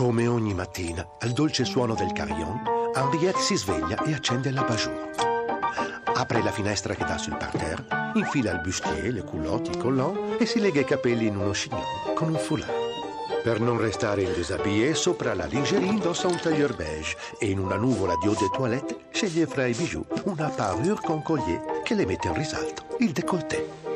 Come ogni mattina, al dolce suono del carillon, Henriette si sveglia e accende la bajour. Apre la finestra che dà sul parterre, infila il bustier, le culotte, i collants e si lega i capelli in uno chignon con un foulard. Per non restare in déshabillé, sopra la lingerie indossa un tailleur beige e in una nuvola di eau de toilette sceglie fra i bijoux una parure con collier che le mette in risalto il décolleté.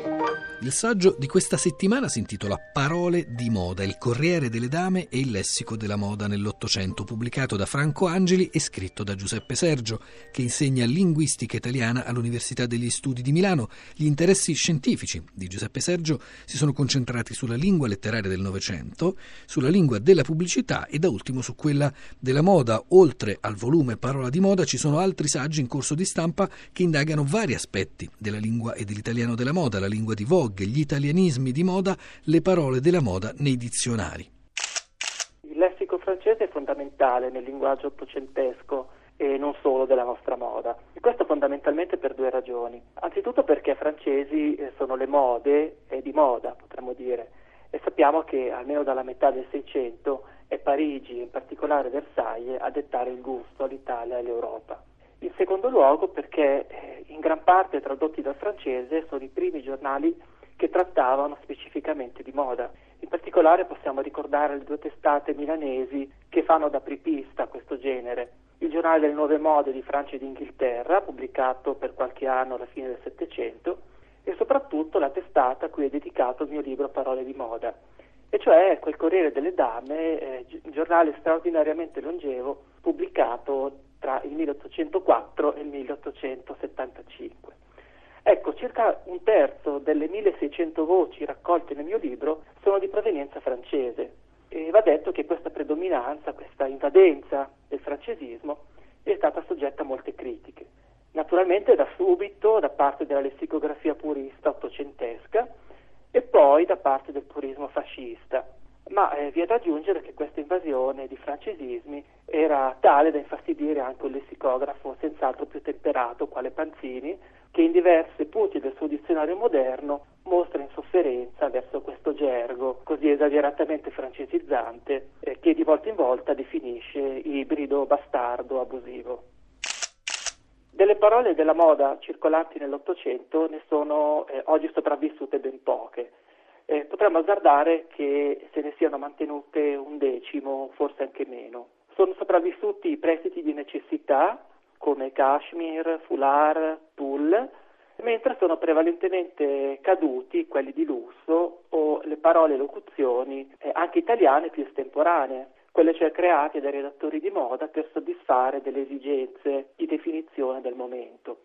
Il saggio di questa settimana si intitola Parole di moda, il Corriere delle Dame e il lessico della moda nell'Ottocento, pubblicato da Franco Angeli e scritto da Giuseppe Sergio, che insegna linguistica italiana all'Università degli Studi di Milano. Gli interessi scientifici di Giuseppe Sergio si sono concentrati sulla lingua letteraria del Novecento, sulla lingua della pubblicità e da ultimo su quella della moda. Oltre al volume Parola di moda ci sono altri saggi in corso di stampa che indagano vari aspetti della lingua e dell'italiano della moda, la lingua di Vogue, gli italianismi di moda, le parole della moda nei dizionari. Il lessico francese è fondamentale nel linguaggio ottocentesco e non solo della nostra moda. E questo fondamentalmente per due ragioni. Anzitutto perché francesi eh, sono le mode e di moda, potremmo dire. E sappiamo che almeno dalla metà del Seicento è Parigi, in particolare Versailles, a dettare il gusto all'Italia e all'Europa. In secondo luogo perché eh, in gran parte tradotti dal francese sono i primi giornali che trattavano specificamente di moda. In particolare possiamo ricordare le due testate milanesi che fanno da pripista a questo genere. Il giornale delle nuove mode di Francia e d'Inghilterra, pubblicato per qualche anno alla fine del Settecento, e soprattutto la testata a cui è dedicato il mio libro Parole di moda, e cioè quel Corriere delle Dame, eh, giornale straordinariamente longevo, pubblicato tra il 1804 e il 1875. Ecco, circa un terzo delle 1600 voci raccolte nel mio libro sono di provenienza francese e va detto che questa predominanza, questa invadenza del francesismo è stata soggetta a molte critiche. Naturalmente da subito da parte della lessicografia purista ottocentesca e poi da parte del purismo fascista. Ma eh, vi è da aggiungere che questa invasione di francesismi era tale da infastidire anche un lessicografo senz'altro più temperato, quale Panzini, che in diversi punti del suo dizionario moderno mostra insofferenza verso questo gergo così esageratamente francesizzante eh, che di volta in volta definisce ibrido, bastardo, abusivo. Delle parole della moda circolanti nell'Ottocento ne sono eh, oggi sopravvissute ben poche. Eh, potremmo azzardare che se ne siano mantenute un decimo, forse anche meno. Sono sopravvissuti i prestiti di necessità, come cashmere, foulard, tulle, mentre sono prevalentemente caduti quelli di lusso o le parole e locuzioni eh, anche italiane più estemporanee, quelle cioè create dai redattori di moda per soddisfare delle esigenze di definizione del momento.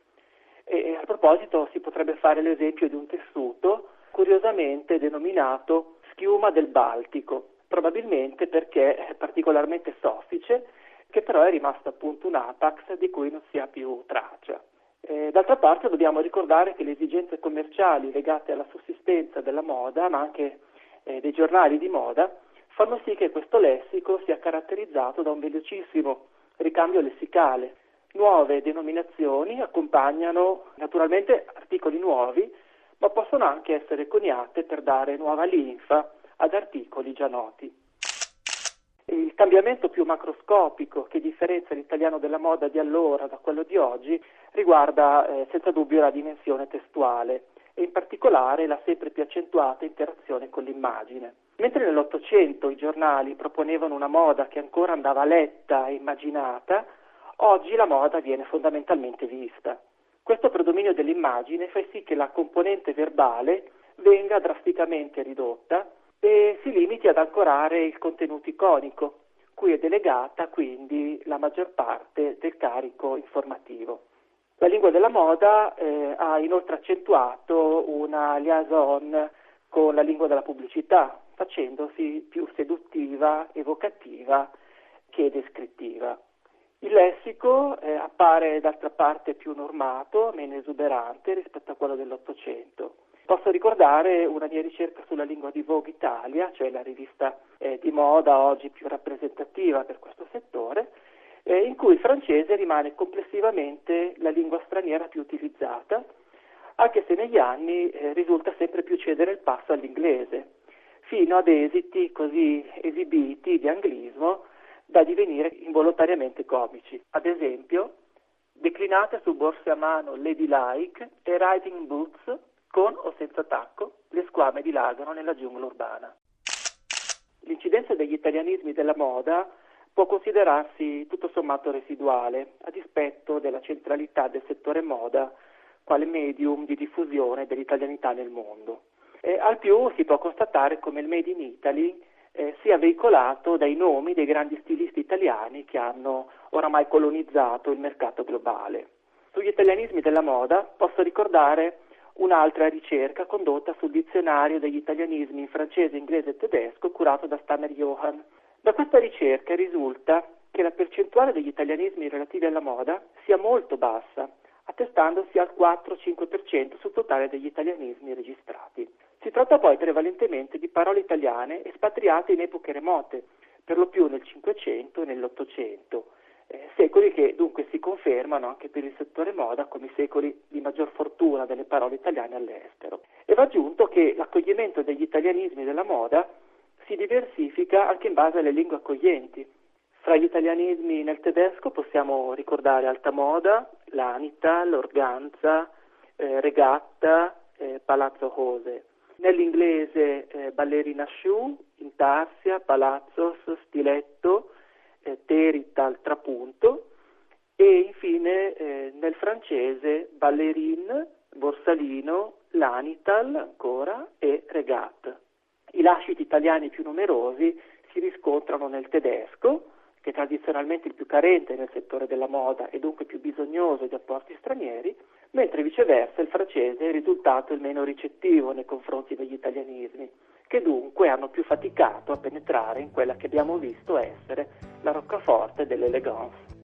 E, a proposito si potrebbe fare l'esempio di un tessuto curiosamente denominato schiuma del Baltico, probabilmente perché è particolarmente soffice che però è rimasto appunto un Apax di cui non si ha più traccia. Eh, d'altra parte dobbiamo ricordare che le esigenze commerciali legate alla sussistenza della moda, ma anche eh, dei giornali di moda, fanno sì che questo lessico sia caratterizzato da un velocissimo ricambio lessicale. Nuove denominazioni accompagnano naturalmente articoli nuovi, ma possono anche essere coniate per dare nuova linfa ad articoli già noti. Cambiamento più macroscopico che differenzia l'italiano della moda di allora da quello di oggi riguarda eh, senza dubbio la dimensione testuale e in particolare la sempre più accentuata interazione con l'immagine. Mentre nell'Ottocento i giornali proponevano una moda che ancora andava letta e immaginata, oggi la moda viene fondamentalmente vista. Questo predominio dell'immagine fa sì che la componente verbale venga drasticamente ridotta e si limiti ad ancorare il contenuto iconico, cui è delegata quindi la maggior parte del carico informativo. La lingua della moda eh, ha inoltre accentuato una liaison con la lingua della pubblicità, facendosi più seduttiva, evocativa che descrittiva. Il lessico eh, appare d'altra parte più normato, meno esuberante rispetto a quello dell'Ottocento. Posso ricordare una mia ricerca sulla lingua di Vogue Italia, cioè la rivista eh, di moda oggi più rappresentativa per questo settore, eh, in cui il francese rimane complessivamente la lingua straniera più utilizzata, anche se negli anni eh, risulta sempre più cedere il passo all'inglese, fino ad esiti così esibiti di anglismo spontaneamente comici. Ad esempio, declinate su borse a mano ladylike e riding boots con o senza tacco, le squame dilagano nella giungla urbana. L'incidenza degli italianismi della moda può considerarsi tutto sommato residuale, a dispetto della centralità del settore moda quale medium di diffusione dell'italianità nel mondo. Eh, al più si può constatare come il Made in Italy eh, sia veicolato dai nomi dei grandi stilisti italiani che hanno oramai colonizzato il mercato globale. Sugli italianismi della moda posso ricordare un'altra ricerca condotta sul dizionario degli italianismi in francese, inglese e tedesco curato da Stanner Johann. Da questa ricerca risulta che la percentuale degli italianismi relativi alla moda sia molto bassa, attestandosi al 4-5% sul totale degli italianismi registrati. Si tratta poi prevalentemente di parole italiane espatriate in epoche remote, per lo più nel Cinquecento e nell'Ottocento, eh, secoli che dunque si confermano anche per il settore moda come i secoli di maggior fortuna delle parole italiane all'estero. E va aggiunto che l'accoglimento degli italianismi della moda si diversifica anche in base alle lingue accoglienti. Fra gli italianismi nel tedesco possiamo ricordare alta moda, l'anita, l'organza, eh, regatta, eh, palazzo rose. Nell'inglese eh, ballerina shoe, intarsia, palazzos, stiletto, eh, terita al trapunto e infine eh, nel francese ballerine, borsalino, lanital ancora e regat. I lasciti italiani più numerosi si riscontrano nel tedesco, che è tradizionalmente il più carente nel settore della moda e dunque più bisognoso di apporti stranieri, mentre viceversa il francese è risultato il meno ricettivo nei confronti degli italianismi, che dunque hanno più faticato a penetrare in quella che abbiamo visto essere la roccaforte dell'eleganza.